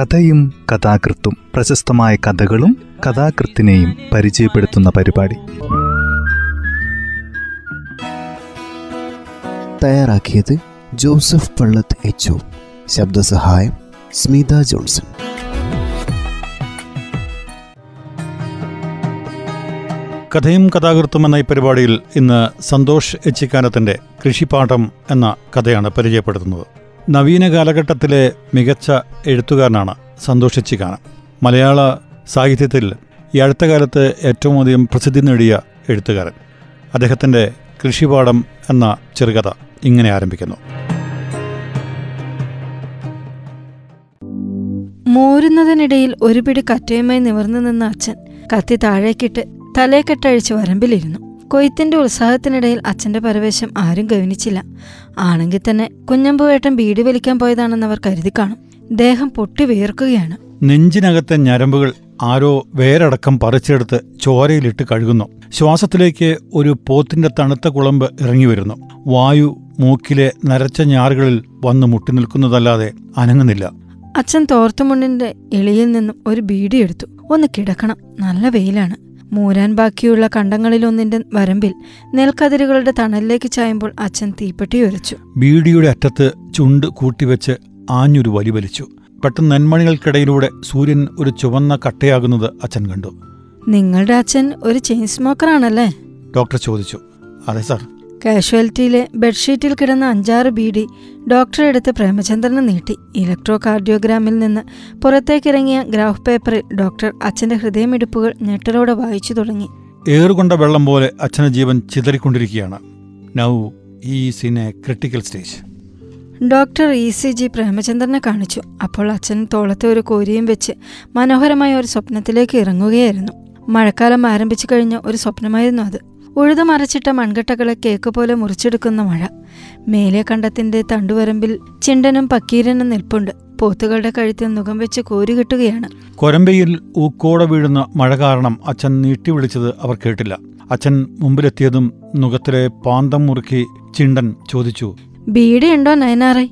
കഥയും കഥാകൃത്തും പ്രശസ്തമായ കഥകളും കഥാകൃത്തിനെയും പരിചയപ്പെടുത്തുന്ന പരിപാടി. തയ്യാറാക്കിയത് ജോസഫ് പള്ളത്ത് എച്ച് ശബ്ദസഹായം സ്മിത ജോൺസൺ. കഥയും കഥാകൃത്തും എന്ന ഈ പരിപാടിയിൽ ഇന്ന് സന്തോഷ് എച്ചിക്കാനത്തിന്റെ കൃഷിപാഠം എന്ന കഥയാണ് പരിചയപ്പെടുത്തുന്നത്. നവീന കാലഘട്ടത്തിലെ മികച്ച എഴുത്തുകാരനാണ് സന്തോഷ് എച്ചിക്കാനം മലയാള സാഹിത്യത്തിൽ ഈ അടുത്ത കാലത്ത് ഏറ്റവും അധികം പ്രസിദ്ധി നേടിയ എഴുത്തുകാരൻ. അദ്ദേഹത്തിന്റെ കൃഷിപാഠം എന്ന ചെറുകഥ ഇങ്ങനെ ആരംഭിക്കുന്നു. മോരുന്നതിനിടയിൽ ഒരു പിടി കറ്റയുമായി നിവർന്നു നിന്ന അച്ഛൻ കത്തി താഴേക്കിട്ട് തലേക്കെട്ടഴിച്ച് വരമ്പിലിരുന്നു. കൊയ്ത്തിന്റെ ഉത്സാഹത്തിനിടയിൽ അച്ഛന്റെ പരവേശം ആരും ഗവനിച്ചില്ല ആണെങ്കിൽ തന്നെ കുഞ്ഞമ്പുവേട്ടൻ ബീഡി വലിക്കാൻ പോയതാണെന്ന് അവർ കരുതി കാണും. ദേഹം പൊട്ടി വീർക്കുകയാണ് നെഞ്ചിനകത്തെ ഞരമ്പുകൾ ആരോ വേരടക്കം പറിച്ചെടുത്ത് ചോരയിലിട്ട് കഴുകുന്നു. ശ്വാസത്തിലേക്ക് ഒരു പോത്തിന്റെ തണുത്ത കുളമ്പ് ഇറങ്ങി വരുന്നു. വായു മൂക്കിലെ നരച്ച ഞാറുകളിൽ വന്ന് മുട്ടി നിൽക്കുന്നതല്ലാതെ അനങ്ങുന്നില്ല. അച്ഛൻ തോർത്തുമുണ്ണിന്റെ എളിയിൽ നിന്നും ഒരു ബീഡി എടുത്തു. ഒന്ന് കിടക്കണം. നല്ല വെയിലാണ്. മൂരാൻ ബാക്കിയുള്ള കണ്ടങ്ങളിലൊന്നിന്റെ വരമ്പിൽ നെൽക്കതിരുകളുടെ തണലിലേക്ക് ചായുമ്പോൾ അച്ഛൻ തീപ്പെട്ടി ഉരച്ചു ബീഡിയുടെ അറ്റത്ത് ചുണ്ട് കൂട്ടിവെച്ച് ആഞ്ഞൊരു വലി വലിച്ചു. പെട്ടെന്ന് നെന്മണികൾക്കിടയിലൂടെ സൂര്യൻ ഒരു ചുവന്ന കട്ടയാകുന്നത് അച്ഛൻ കണ്ടു. നിങ്ങളുടെ അച്ഛൻ ഒരു ചെയിൻ സ്മോക്കറാണല്ലേ? ഡോക്ടർ ചോദിച്ചു. അതെ സാർ. കാഷ്വാലിറ്റിയിലെ ബെഡ്ഷീറ്റിൽ കിടന്ന അഞ്ചാറ് ബീഡി ഡോക്ടറെ എടുത്ത് പ്രേമചന്ദ്രന് നീട്ടി. ഇലക്ട്രോ കാർഡിയോഗ്രാമിൽ നിന്ന് പുറത്തേക്കിറങ്ങിയ ഗ്രാഫ് പേപ്പറിൽ ഡോക്ടർ അച്ഛന്റെ ഹൃദയമിടിപ്പുകൾ ഞെട്ടലോടെ വായിച്ചു തുടങ്ങി. ഏറുകൊണ്ട വെള്ളം പോലെ അച്ഛന്റെ ജീവൻ ചിതറിക്കൊണ്ടിരിക്കുകയാണ്. Now is in a critical stage. Doctor E C G പ്രേമചന്ദ്രനെ കാണിച്ചു. അപ്പോൾ അച്ഛൻ തോളത്തെ ഒരു കോരിയും വെച്ച് മനോഹരമായ ഒരു സ്വപ്നത്തിലേക്ക് ഇറങ്ങുകയായിരുന്നു. മഴക്കാലം ആരംഭിച്ചു കഴിഞ്ഞ ഒരു സ്വപ്നമായിരുന്നു അത്. ഉഴുതു മറിച്ചിട്ട മൺകട്ടകളെ കേക്ക് പോലെ മുറിച്ചെടുക്കുന്ന മഴ. മേലെ കണ്ടത്തിന്റെ തണ്ടുവരമ്പിൽ ചിണ്ടനും പക്കീരനും നിൽപ്പുണ്ട്. പോത്തുകളുടെ കഴുത്തിൽ മുഖം വെച്ച് കോരി കിട്ടുകയാണ്. കൊരമ്പയിൽ ഊക്കോടെ വീഴുന്ന മഴ കാരണം അച്ഛൻ നീട്ടി വിളിച്ചത് അവർ കേട്ടില്ല. അച്ഛൻ മുമ്പിലെത്തിയതും മുഖത്തിലെ പാന്തം മുറുക്കി ചിണ്ടൻ ചോദിച്ചു ബീഡി ഉണ്ടോ നയനാറെ?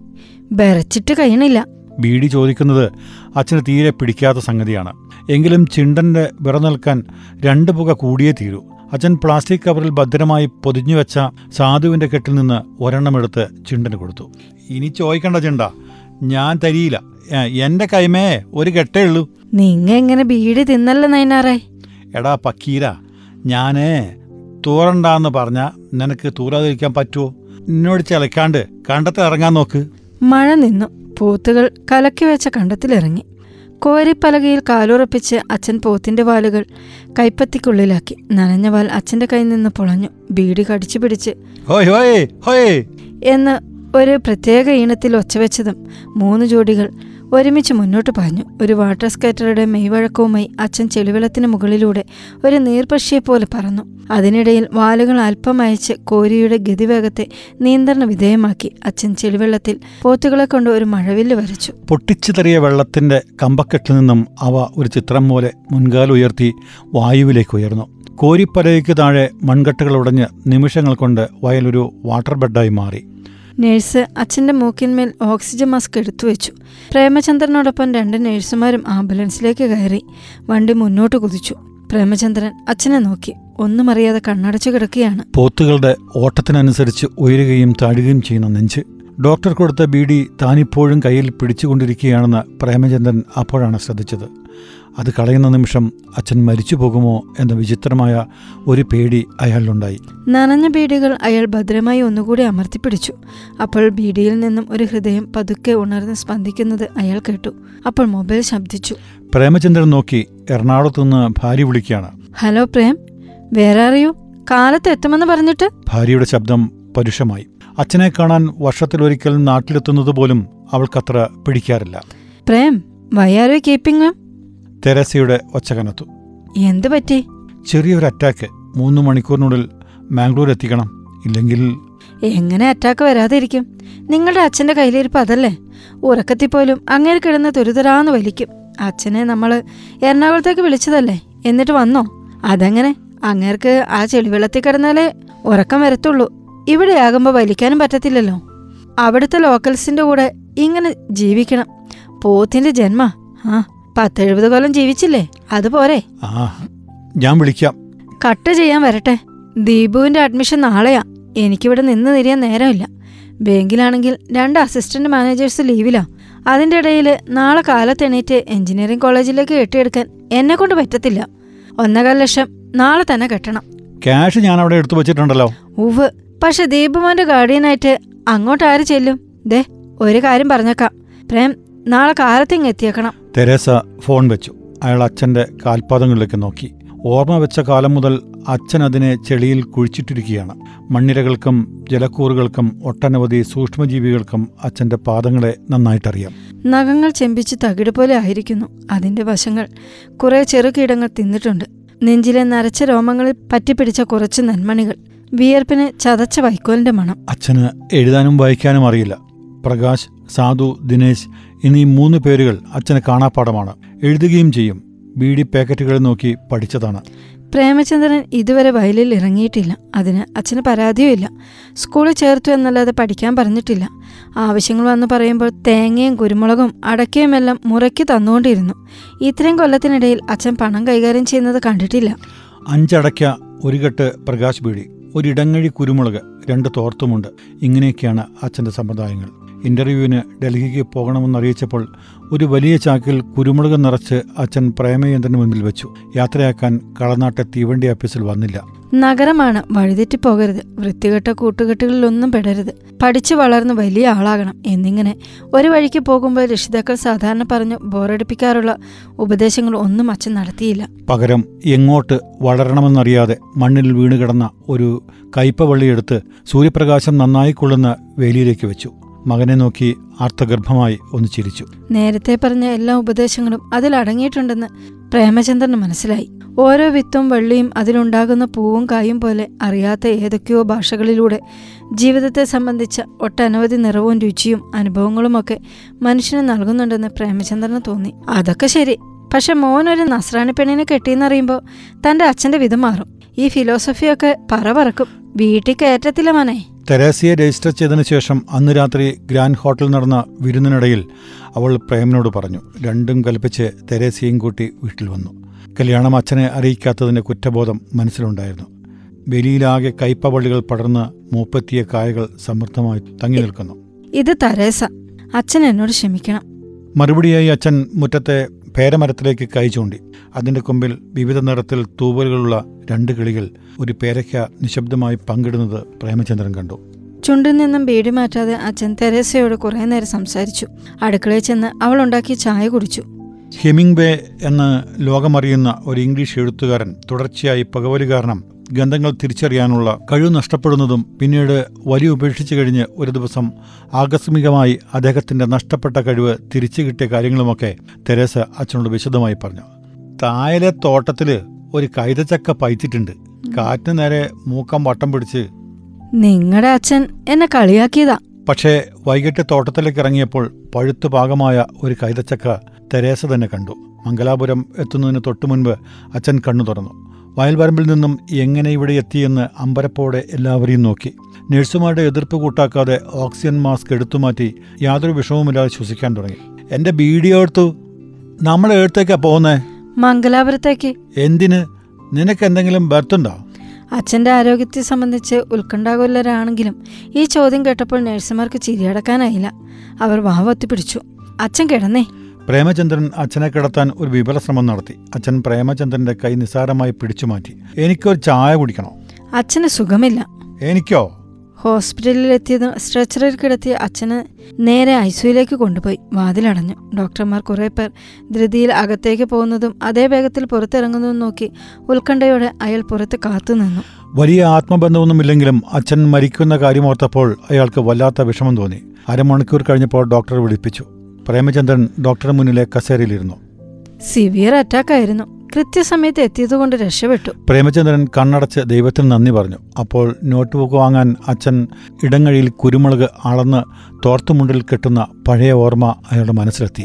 ബരച്ചിട്ട് കഴിയണില്ല. ബീഡി ചോദിക്കുന്നത് അച്ഛന് തീരെ പിടിക്കാത്ത സംഗതിയാണ്. എങ്കിലും ചിണ്ടന്റെ വിറനിൽക്കാൻ രണ്ട് പുക കൂടിയേ തീരൂ. അച്ഛൻ പ്ലാസ്റ്റിക് കവറിൽ ഭദ്രമായി പൊതിഞ്ഞു വെച്ച സാധുവിന്റെ കെട്ടിൽ നിന്ന് ഒരെണ്ണം എടുത്ത് ചിണ്ടന് കൊടുത്തു. ഇനി ചോദിക്കണ്ട ചിണ്ട ഞാൻ തരിയില്ല. എന്റെ കൈമേ ഒരു കെട്ടേ ഉള്ളൂ. നിങ്ങ എങ്ങനെ ബീഡി തിന്നല്ല നൈനാറായി എടാ പക്കീര ഞാനേ തൂറണ്ടാന്ന് പറഞ്ഞ നിനക്ക് തൂറാതിരിക്കാൻ പറ്റുമോ എന്നോട് ചിലക്കാണ്ട് കണ്ടത്തിൽ ഇറങ്ങാൻ നോക്ക്. മഴ നിന്നു. പൂത്തുകൾ കലക്കി വെച്ച കണ്ടത്തിലിറങ്ങി. കോരിപ്പലകയിൽ കാലുറപ്പിച്ച് അച്ഛൻ പോത്തിന്റെ വാലുകൾ കൈപ്പത്തിക്കുള്ളിലാക്കി. നനഞ്ഞ വാൽ അച്ഛന്റെ കയ്യിൽ നിന്ന് പൊളഞ്ഞു. ബീഡി കടിച്ചു പിടിച്ച് എന്ന് ഒരു പ്രത്യേക ഈണത്തിൽ ഒച്ചവെച്ചതും മൂന്ന് ജോഡികൾ ഒരുമിച്ച് മുന്നോട്ട് പറഞ്ഞു ഒരു വാട്ടർ സ്കേറ്ററുടെ മെയ്വഴക്കവുമായി അച്ഛൻ ചെളിവെള്ളത്തിന് മുകളിലൂടെ ഒരു നീർപക്ഷിയെ പോലെ പറന്നു. അതിനിടയിൽ വാലുകൾ അല്പം അയച്ച് കോരിയുടെ ഗതിവേഗത്തെ നിയന്ത്രണ വിധേയമാക്കി അച്ഛൻ ചെളിവെള്ളത്തിൽ പോത്തുകളെ കൊണ്ട് ഒരു മഴവില്ല് വരച്ചു. പൊട്ടിച്ചിതറിയ വെള്ളത്തിന്റെ കമ്പക്കെട്ടിൽ നിന്നും അവ ഒരു ചിത്രം പോലെ മുൻകാലുയർത്തി വായുവിലേക്ക് ഉയർന്നു. കോരിപ്പലയ്ക്ക് താഴെ മൺകട്ടകൾ ഉടഞ്ഞ് നിമിഷങ്ങൾ കൊണ്ട് വയലൊരു വാട്ടർ ബെഡായി മാറി. നേഴ്സ് അച്ഛന്റെ മൂക്കിന്മേൽ ഓക്സിജൻ മാസ്ക് എടുത്തു വെച്ചു. പ്രേമചന്ദ്രനോടൊപ്പം രണ്ട് നേഴ്സുമാരും ആംബുലൻസിലേക്ക് കയറി വണ്ടി മുന്നോട്ട് കുതിച്ചു. പ്രേമചന്ദ്രൻ അച്ഛനെ നോക്കി. ഒന്നും അറിയാതെ കണ്ണടച്ചു കിടക്കുകയാണ്. പോത്തുകളുടെ ഓട്ടത്തിനനുസരിച്ച് ഉയരുകയും താഴുകയും ചെയ്യുന്ന നെഞ്ച്. ഡോക്ടർ കൊടുത്ത ബീഡി താനിപ്പോഴും കയ്യിൽ പിടിച്ചുകൊണ്ടിരിക്കുകയാണെന്ന് പ്രേമചന്ദ്രൻ അപ്പോഴാണ് ശ്രദ്ധിച്ചത്. അത് കളയുന്ന നിമിഷം അച്ഛൻ മരിച്ചു പോകുമോ എന്ന വിചിത്രമായ ഒരു പേടി അയാളിലുണ്ടായി. നനഞ്ഞ ബീഡികൾ അയാൾ ഭദ്രമായി ഒന്നുകൂടി അമർത്തിപ്പിടിച്ചു. അപ്പോൾ ബീഡിയിൽ നിന്നും ഒരു ഹൃദയം പതുക്കെ ഉണർന്ന് സ്പന്ദിക്കുന്നത് അയാൾ കേട്ടു. അപ്പോൾ മൊബൈൽ ശബ്ദിച്ചു. പ്രേമചന്ദ്രൻ നോക്കി എറണാകുളത്തുനിന്ന് ഭാര്യ വിളിക്കുകയാണ്. ഹലോ പ്രേം വേറെ അറിയൂ കാലത്ത് എത്തുമെന്ന് പറഞ്ഞിട്ട്? ഭാര്യയുടെ ശബ്ദം പരുഷമായി. അച്ഛനെ കാണാൻ വർഷത്തിൽ വർഷത്തിലൊരിക്കൽ നാട്ടിലെത്തുന്നത് പോലും അവൾക്കത്ര പിടിക്കാറില്ല. Prem why are you keeping തെരേസയുടെ ഒച്ച കനത്തു എന്ത് പറ്റി? ചെറിയൊരു അറ്റാക്ക് മൂന്ന് മണിക്കൂറിനുള്ളിൽ മാംഗ്ലൂർ എത്തിക്കണം. ഇല്ലെങ്കിൽ എങ്ങനെ അറ്റാക്ക് വരാതിരിക്കും? നിങ്ങളുടെ അച്ഛന്റെ കയ്യിലിരിപ്പ് അതല്ലേ? ഉറക്കത്തിൽ പോലും അങ്ങനെ കിടന്ന് തുരുതരാന്ന് വലിക്കും. അച്ഛനെ നമ്മൾ എറണാകുളത്തേക്ക് വിളിച്ചതല്ലേ? എന്നിട്ട് വന്നോ? അതെങ്ങനെ? അങ്ങേർക്ക് ആ ചെളിവെള്ളത്തിൽ കിടന്നാലേ ഉറക്കം വരത്തുള്ളൂ. ഇവിടെ ആകുമ്പോൾ വലിക്കാനും പറ്റത്തില്ലല്ലോ. അവിടുത്തെ ലോക്കൽസിന്റെ കൂടെ ഇങ്ങനെ ജീവിക്കണം. പോത്തിന്റെ ജന്മ. ആ. പത്തെഴുപത് കൊല്ലം ജീവിച്ചില്ലേ? അതുപോരെ ആ ഞാൻ വിളിക്കാം. കട്ട് ചെയ്യാൻ വരട്ടെ. ദീപുവിന്റെ അഡ്മിഷൻ നാളെയാ. എനിക്കിവിടെ നിന്ന് തിരിയാൻ നേരമില്ല. ബാങ്കിലാണെങ്കിൽ രണ്ട് അസിസ്റ്റന്റ് മാനേജേഴ്സ് ലീവിലാ അതിന്റെ ഇടയിൽ നാളെ കാലത്ത് എണീറ്റ് എഞ്ചിനീയറിംഗ് കോളേജിലേക്ക് കെട്ടിയെടുക്കാൻ എന്നെ കൊണ്ട് പറ്റത്തില്ല. ഒന്നേകാൽ ലക്ഷം നാളെ തന്നെ കെട്ടണം. ക്യാഷ് ഞാൻ അവിടെ എടുത്തു വെച്ചിട്ടുണ്ടല്ലോ. ഉവ് പക്ഷെ ദീപുമോന്റെ ഗാർഡിയനായിട്ട് അങ്ങോട്ട് ആര് ചെല്ലും? ദേ ഒരു കാര്യം പറഞ്ഞേക്കാം. പ്രേം നാളെ കാലത്തിങ് എത്തിയേക്കണം തെരേസ ഫോൺ വെച്ചു. അയാൾ അച്ഛന്റെ കാൽപാദങ്ങളിലേക്ക് നോക്കി. ഓർമ്മ വെച്ച കാലം മുതൽ അച്ഛൻ അതിനെ ചെളിയിൽ കുഴിച്ചിട്ടിരിക്കുകയാണ്. മണ്ണിരകൾക്കും ജലക്കൂറുകൾക്കും ഒട്ടനവധി സൂക്ഷ്മജീവികൾക്കും അച്ഛന്റെ പാദങ്ങളെ നന്നായിട്ടറിയാം. നഖങ്ങൾ ചെമ്പിച്ച് തകിട് പോലെ ആയിരിക്കുന്നു അതിന്റെ വശങ്ങൾ. കുറെ ചെറുകീടങ്ങൾ തിന്നിട്ടുണ്ട്. നെഞ്ചിലെ നരച്ച രോമങ്ങളിൽ പറ്റിപ്പിടിച്ച കുറച്ച് നന്മണികൾ. വിയർപ്പിന് ചതച്ച വൈക്കോലിന്റെ മണം. അച്ഛന് എഴുതാനും വായിക്കാനും അറിയില്ല. പ്രകാശ് സാധു ദിനേശ് എന്നീ മൂന്ന് പേരുകൾ അച്ഛന് കാണാപ്പാടമാണ് എഴുതുകയും ചെയ്യും. ബീഡി പാക്കറ്റുകൾ നോക്കി പഠിച്ചതാണ്. പ്രേമചന്ദ്രൻ ഇതുവരെ വയലിൽ ഇറങ്ങിയിട്ടില്ല. അതിന് അച്ഛന് പരാതിയുമില്ല സ്കൂളിൽ ചേർത്തു എന്നല്ലാതെ പഠിക്കാൻ പറഞ്ഞിട്ടില്ല. ആവശ്യങ്ങൾ വന്ന് പറയുമ്പോൾ തേങ്ങയും കുരുമുളകും അടക്കയും എല്ലാം മുറയ്ക്ക് തന്നുകൊണ്ടിരുന്നു. ഇത്രയും കൊല്ലത്തിനിടയിൽ അച്ഛൻ പണം കൈകാര്യം ചെയ്യുന്നത് കണ്ടിട്ടില്ല. അഞ്ചടയ്ക്ക ഒരു കെട്ട് പ്രകാശ് ബീഡി ഒരിടങ്ങഴി കുരുമുളക് രണ്ട് തോർത്തുമുണ്ട്. ഇങ്ങനെയൊക്കെയാണ് അച്ഛന്റെ സമ്പ്രദായങ്ങൾ. ഇന്റർവ്യൂവിന് ഡൽഹിക്ക് പോകണമെന്നറിയിച്ചപ്പോൾ ഒരു വലിയ ചാക്കിൽ കുരുമുളക് നിറച്ച് അച്ഛൻ പ്രേമചന്ദ്രന് മുന്നിൽ വെച്ചു. യാത്രയാക്കാൻ കളനാട്ടെ തീവണ്ടി ഓഫീസിൽ വന്നില്ല. നഗരമാണ്. വഴിതെറ്റി പോകരുത്. വൃത്തികെട്ട കൂട്ടുകെട്ടുകളിലൊന്നും പെടരുത്. പഠിച്ചു വളർന്ന് വലിയ ആളാകണം എന്നിങ്ങനെ ഒരു വഴിക്ക് പോകുമ്പോൾ രക്ഷിതാക്കൾ സാധാരണ പറഞ്ഞു ബോറടിപ്പിക്കാറുള്ള ഉപദേശങ്ങൾ ഒന്നും അച്ഛൻ നടത്തിയില്ല. പകരം എങ്ങോട്ട് വളരണമെന്നറിയാതെ മണ്ണിൽ വീണുകിടന്ന ഒരു കയ്പവള്ളിയെടുത്ത് സൂര്യപ്രകാശം നന്നായി കൊള്ളുന്ന വേലിയിലേക്ക് വെച്ചു. മകനെ നോക്കി അർത്ഥഗർഭമായി ഒന്ന് ചിരിച്ചു. നേരത്തെ പറഞ്ഞ എല്ലാ ഉപദേശങ്ങളും അതിൽ അടങ്ങിയിട്ടുണ്ടെന്ന് പ്രേമചന്ദ്രന് മനസ്സിലായി. ഓരോ വിത്തും വെള്ളിയും അതിലുണ്ടാകുന്ന പൂവും കായും പോലെ അറിയാത്ത ഏതൊക്കെയോ ഭാഷകളിലൂടെ ജീവിതത്തെ സംബന്ധിച്ച ഒട്ടനവധി നിറവും രുചിയും അനുഭവങ്ങളുമൊക്കെ മനുഷ്യന് നൽകുന്നുണ്ടെന്ന് പ്രേമചന്ദ്രന് തോന്നി. അതൊക്കെ ശരി പക്ഷെ മോനൊരു നസ്രാണി പെണ്ണിനെ കെട്ടിയെന്നറിയുമ്പോൾ തന്റെ അച്ഛന്റെ വിധം മാറും. ഈ ഫിലോസഫിയൊക്കെ പറ പറക്കും. വീട്ടിൽ കയറ്റത്തില്ല മോനെ. തെരേസയെ രജിസ്റ്റർ ചെയ്തതിനു ശേഷം അന്ന് രാത്രി ഗ്രാൻഡ് ഹോട്ടലിൽ നടന്ന വിരുന്നിനിടയിൽ അവൾ പ്രേമനോട് പറഞ്ഞു രണ്ടും കൽപ്പിച്ച് തെരേസയും കൂട്ടി വീട്ടിൽ വന്നു. കല്യാണം അച്ഛനെ അറിയിക്കാത്തതിന്റെ കുറ്റബോധം മനസ്സിലുണ്ടായിരുന്നു. വെലിയിലാകെ കയ്പവള്ളികൾ പടർന്ന് മൂപ്പത്തിയ കായകൾ സമൃദ്ധമായി തങ്ങി നിൽക്കുന്നു. ഇത് തെരേസ. അച്ഛൻ എന്നോട് ക്ഷമിക്കണം. മറുപടിയായി അച്ഛൻ മുറ്റത്തെ പേരമരത്തിലേക്ക് കൈ ചൂണ്ടി. അതിന്റെ കൊമ്പിൽ വിവിധ നിറത്തിൽ തൂവലുകളുള്ള രണ്ട് കിളികൾ ഒരു പേരയ്ക്ക നിശബ്ദമായി പങ്കിടുന്നത് പ്രേമചന്ദ്രൻ കണ്ടു. ചുണ്ടിൽ നിന്നും ബീഡി മാറ്റാതെ അച്ഛൻ തെരേസയോട് കുറേ നേരം സംസാരിച്ചു. അടുക്കളയിൽ ചെന്ന് അവൾ ഉണ്ടാക്കിയ ചായ കുടിച്ചു. ഹെമിംഗ്വേ എന്ന് ലോകമറിയുന്ന ഒരു ഇംഗ്ലീഷ് എഴുത്തുകാരൻ തുടർച്ചയായി പകവലി കാരണം ഗന്ധങ്ങൾ തിരിച്ചറിയാനുള്ള കഴിവ് നഷ്ടപ്പെടുന്നതും പിന്നീട് വലി ഉപേക്ഷിച്ചു കഴിഞ്ഞ് ഒരു ദിവസം ആകസ്മികമായി അദ്ദേഹത്തിന്റെ നഷ്ടപ്പെട്ട കഴിവ് തിരിച്ചു കിട്ടിയ കാര്യങ്ങളുമൊക്കെ തെരേസ അച്ഛനോട് വിശദമായി പറഞ്ഞു. തായലെ തോട്ടത്തിൽ ഒരു കൈതച്ചക്ക പൈത്തിട്ടുണ്ട്. കാറ്റിന് നേരെ മൂക്കം വട്ടം പിടിച്ച് നിങ്ങളുടെ അച്ഛൻ എന്നെ കളിയാക്കിയതാ. പക്ഷേ വൈകിട്ട് തോട്ടത്തിലേക്ക് ഇറങ്ങിയപ്പോൾ പഴുത്തു പാകമായ ഒരു കൈതച്ചക്ക തെരേസ തന്നെ കണ്ടു. മംഗലാപുരം എത്തുന്നതിന് തൊട്ടു മുൻപ് അച്ഛൻ കണ്ണു തുറന്നു. വയൽവരമ്പിൽ നിന്നും എങ്ങനെ ഇവിടെ എത്തിയെന്ന് അമ്പരപ്പോടെ എല്ലാവരെയും നോക്കി. നഴ്സുമാരുടെ എതിർപ്പ് കൂട്ടാക്കാതെ ഓക്സിജൻ മാസ്ക് എടുത്തുമാറ്റി യാതൊരു വിഷമവുമില്ലാതെ ശ്വസിക്കാൻ തുടങ്ങി. എന്റെ ബീഡിയോ എടുത്തു. നമ്മൾ എടുത്തേക്കാ പോകുന്നേ മംഗലാപുരത്തേക്ക്. എന്തിന്? നിനക്ക് എന്തെങ്കിലും ബർത്തുണ്ടോ? അച്ഛന്റെ ആരോഗ്യത്തെ സംബന്ധിച്ച് ഉത്കണ്ഠാകുലരാണെങ്കിലും ഈ ചോദ്യം കേട്ടപ്പോൾ നഴ്സുമാർക്ക് ചിരിയടക്കാനായില്ല. അവർ വാവത്തി പിടിച്ചു അച്ഛൻ കിടന്നേ. പ്രേമചന്ദ്രൻ അച്ഛനെ കിടത്താൻ ഒരു വിഫല ശ്രമം നടത്തി. അച്ഛൻ പ്രേമചന്ദ്രന്റെ കൈ നിസാരമായി പിടിച്ചു മാറ്റി. എനിക്കൊരു ചായ കുടിക്കണോ? അച്ഛന് സുഖമില്ല. എനിക്കോ? ഹോസ്പിറ്റലിൽ എത്തിയത് സ്ട്രെച്ചറിൽ കിടത്തിയ അച്ഛന് നേരെ ഐസിയുലേക്ക് കൊണ്ടുപോയി. വാതിലടഞ്ഞു. ഡോക്ടർമാർ കുറേ പേർ ധൃതിയിൽ അകത്തേക്ക് പോകുന്നതും അതേ വേഗത്തിൽ പുറത്തിറങ്ങുന്നതും നോക്കി ഉത്കണ്ഠയോടെ അയാൾ പുറത്ത് കാത്തുനിന്നു വലിയ ആത്മബന്ധമൊന്നുമില്ലെങ്കിലും അച്ഛൻ മരിക്കുന്ന കാര്യം ഓർത്തപ്പോൾ അയാൾക്ക് വല്ലാത്ത വിഷമം തോന്നി. അരമണിക്കൂർ കഴിഞ്ഞപ്പോൾ ഡോക്ടറെ വിളിപ്പിച്ചു. പ്രേമചന്ദ്രൻ ഡോക്ടറുടെ മുന്നിലെ കസേരയിലിരുന്നു. സിവിയർ അറ്റാക്ക് ആയിരുന്നു കൃത്യസമയത്ത് എത്തിയതുകൊണ്ട് രക്ഷപ്പെട്ടു. പ്രേമചന്ദ്രൻ കണ്ണടച്ച് ദൈവത്തിന് നന്ദി പറഞ്ഞു. അപ്പോൾ നോട്ട് ബുക്ക് വാങ്ങാൻ അച്ഛൻ ഇടങ്ങഴിയിൽ കുരുമുളക് അളന്ന് തോർത്തുമുണ്ടിൽ കെട്ടുന്ന പഴയ ഓർമ്മ അയാളുടെ മനസ്സിലെത്തി.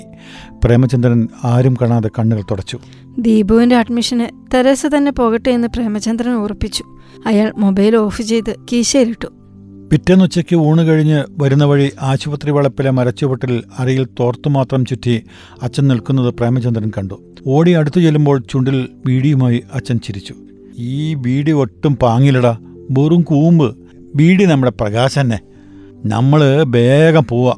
പ്രേമചന്ദ്രൻ ആരും കാണാതെ കണ്ണുകൾ തുടച്ചു. ദീപുവിന്റെ അഡ്മിഷന് തെരേസ തന്നെ പോകട്ടെ എന്ന് പ്രേമചന്ദ്രൻ ഉറപ്പിച്ചു. അയാൾ മൊബൈൽ ഓഫ് ചെയ്ത് കീശയിലിട്ടു. പിറ്റേന്നുച്ചയ്ക്ക് ഊണ് കഴിഞ്ഞ് വരുന്ന വഴി ആശുപത്രി വളപ്പിലെ മരച്ചുവട്ടിൽ അരയിൽ തോർത്തുമാത്രം ചുറ്റി അച്ഛൻ നിൽക്കുന്നത് പ്രേമചന്ദ്രൻ കണ്ടു. ഓടി അടുത്തു ചെല്ലുമ്പോൾ ചുണ്ടിൽ ബീഡിയുമായി അച്ഛൻ ചിരിച്ചു. ഈ ബീഡി ഒട്ടും പാങ്ങിലടാ വെറും കൂമ്പ്. ബീഡി നമ്മുടെ പ്രകാശന്നെ നമ്മൾ വേഗം പോവാ.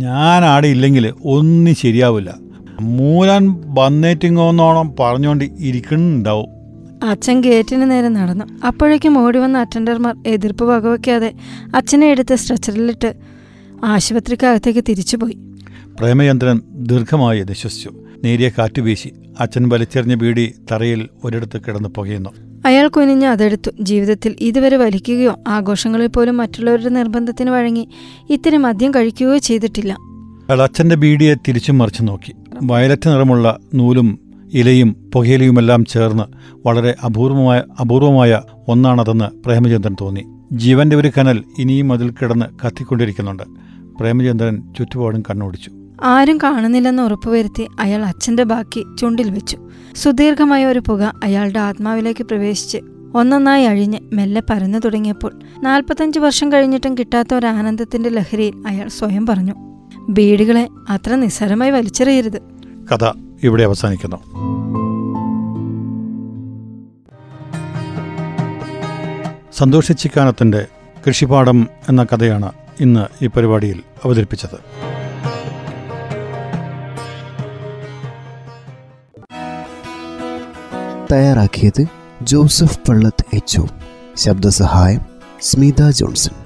ഞാൻ ആടെ ഇല്ലെങ്കിൽ ഒന്നും ശരിയാവില്ല. മൂലൻ വന്നേറ്റിങ്ങോന്നോണം പറഞ്ഞുകൊണ്ട് ഇരിക്കുന്നുണ്ടാവും അച്ഛൻ ഗേറ്റിന് നേരെ നടന്നു. അപ്പോഴേക്കും ഓടി വന്ന അറ്റൻഡർമാർ എതിർപ്പ് വകവയ്ക്കാതെ അച്ഛനെ എടുത്ത് സ്ട്രെച്ചറിലിട്ട് ആശുപത്രിക്കകത്തേക്ക് തിരിച്ചുപോയി. പ്രേമയന്ത്രൻ ദീർഘമായി നിശ്വസിച്ചു. നേരിയ കാറ്റ് വീശി. അച്ഛൻ വലിച്ചെറിഞ്ഞ ബീഡി തറയിൽ ഒരിടത്ത് കിടന്നു പുകയുന്നു. അയാൾ കുനിഞ്ഞ് അതെടുത്തു. ജീവിതത്തിൽ ഇതുവരെ വലിക്കുകയോ ആഘോഷങ്ങളിൽ പോലും മറ്റുള്ളവരുടെ നിർബന്ധത്തിന് വഴങ്ങി ഇത്തിരി മദ്യം കഴിക്കുകയോ ചെയ്തിട്ടില്ല. അയാൾ അച്ഛന്റെ ബീഡിയെ തിരിച്ചും മറിച്ചു നോക്കി. വയലറ്റ് നിറമുള്ള നൂലും ഇലയും പുകയിലയുമെല്ലാം ചേർന്ന് വളരെ അപൂർവമായ അപൂർവമായ ഒന്നാണതെന്ന് പ്രേമചന്ദ്രൻ തോന്നി. ജീവന്റെ ഒരു കനൽ ഇനിയും അതിൽ കിടന്ന് കത്തിക്കൊണ്ടിരിക്കുന്നുണ്ട്. പ്രേമചന്ദ്രൻ ചുറ്റുപാടും കണ്ണോടിച്ചു. ആരും കാണുന്നില്ലെന്ന് ഉറപ്പുവരുത്തി അയാൾ അച്ഛന്റെ ബാക്കി ചുണ്ടിൽ വെച്ചു. സുദീർഘമായ ഒരു പുക അയാളുടെ ആത്മാവിലേക്ക് പ്രവേശിച്ച് ഒന്നൊന്നായി അഴിഞ്ഞ് മെല്ലെ പരന്നു തുടങ്ങിയപ്പോൾ നാൽപ്പത്തഞ്ച് വർഷം കഴിഞ്ഞിട്ടും കിട്ടാത്ത ഒരു ആനന്ദത്തിന്റെ ലഹരിയിൽ അയാൾ സ്വയം പറഞ്ഞു ബീഡികളെ അത്ര നിസ്സാരമായി വലിച്ചെറിയരുത്. കഥ ഇവിടെ അവസാനിക്കുന്നു. സന്തോഷിച്ചിക്കാനത്തിന്റെ കൃഷിപാഠം എന്ന കഥയാണ് ഇന്ന് ഈ പരിപാടിയിൽ അവതരിപ്പിച്ചത്. തയ്യാറാക്കിയത് ജോസഫ് പള്ളത്ത് എച്ച് ശബ്ദസഹായം സ്മിത ജോൺസൺ.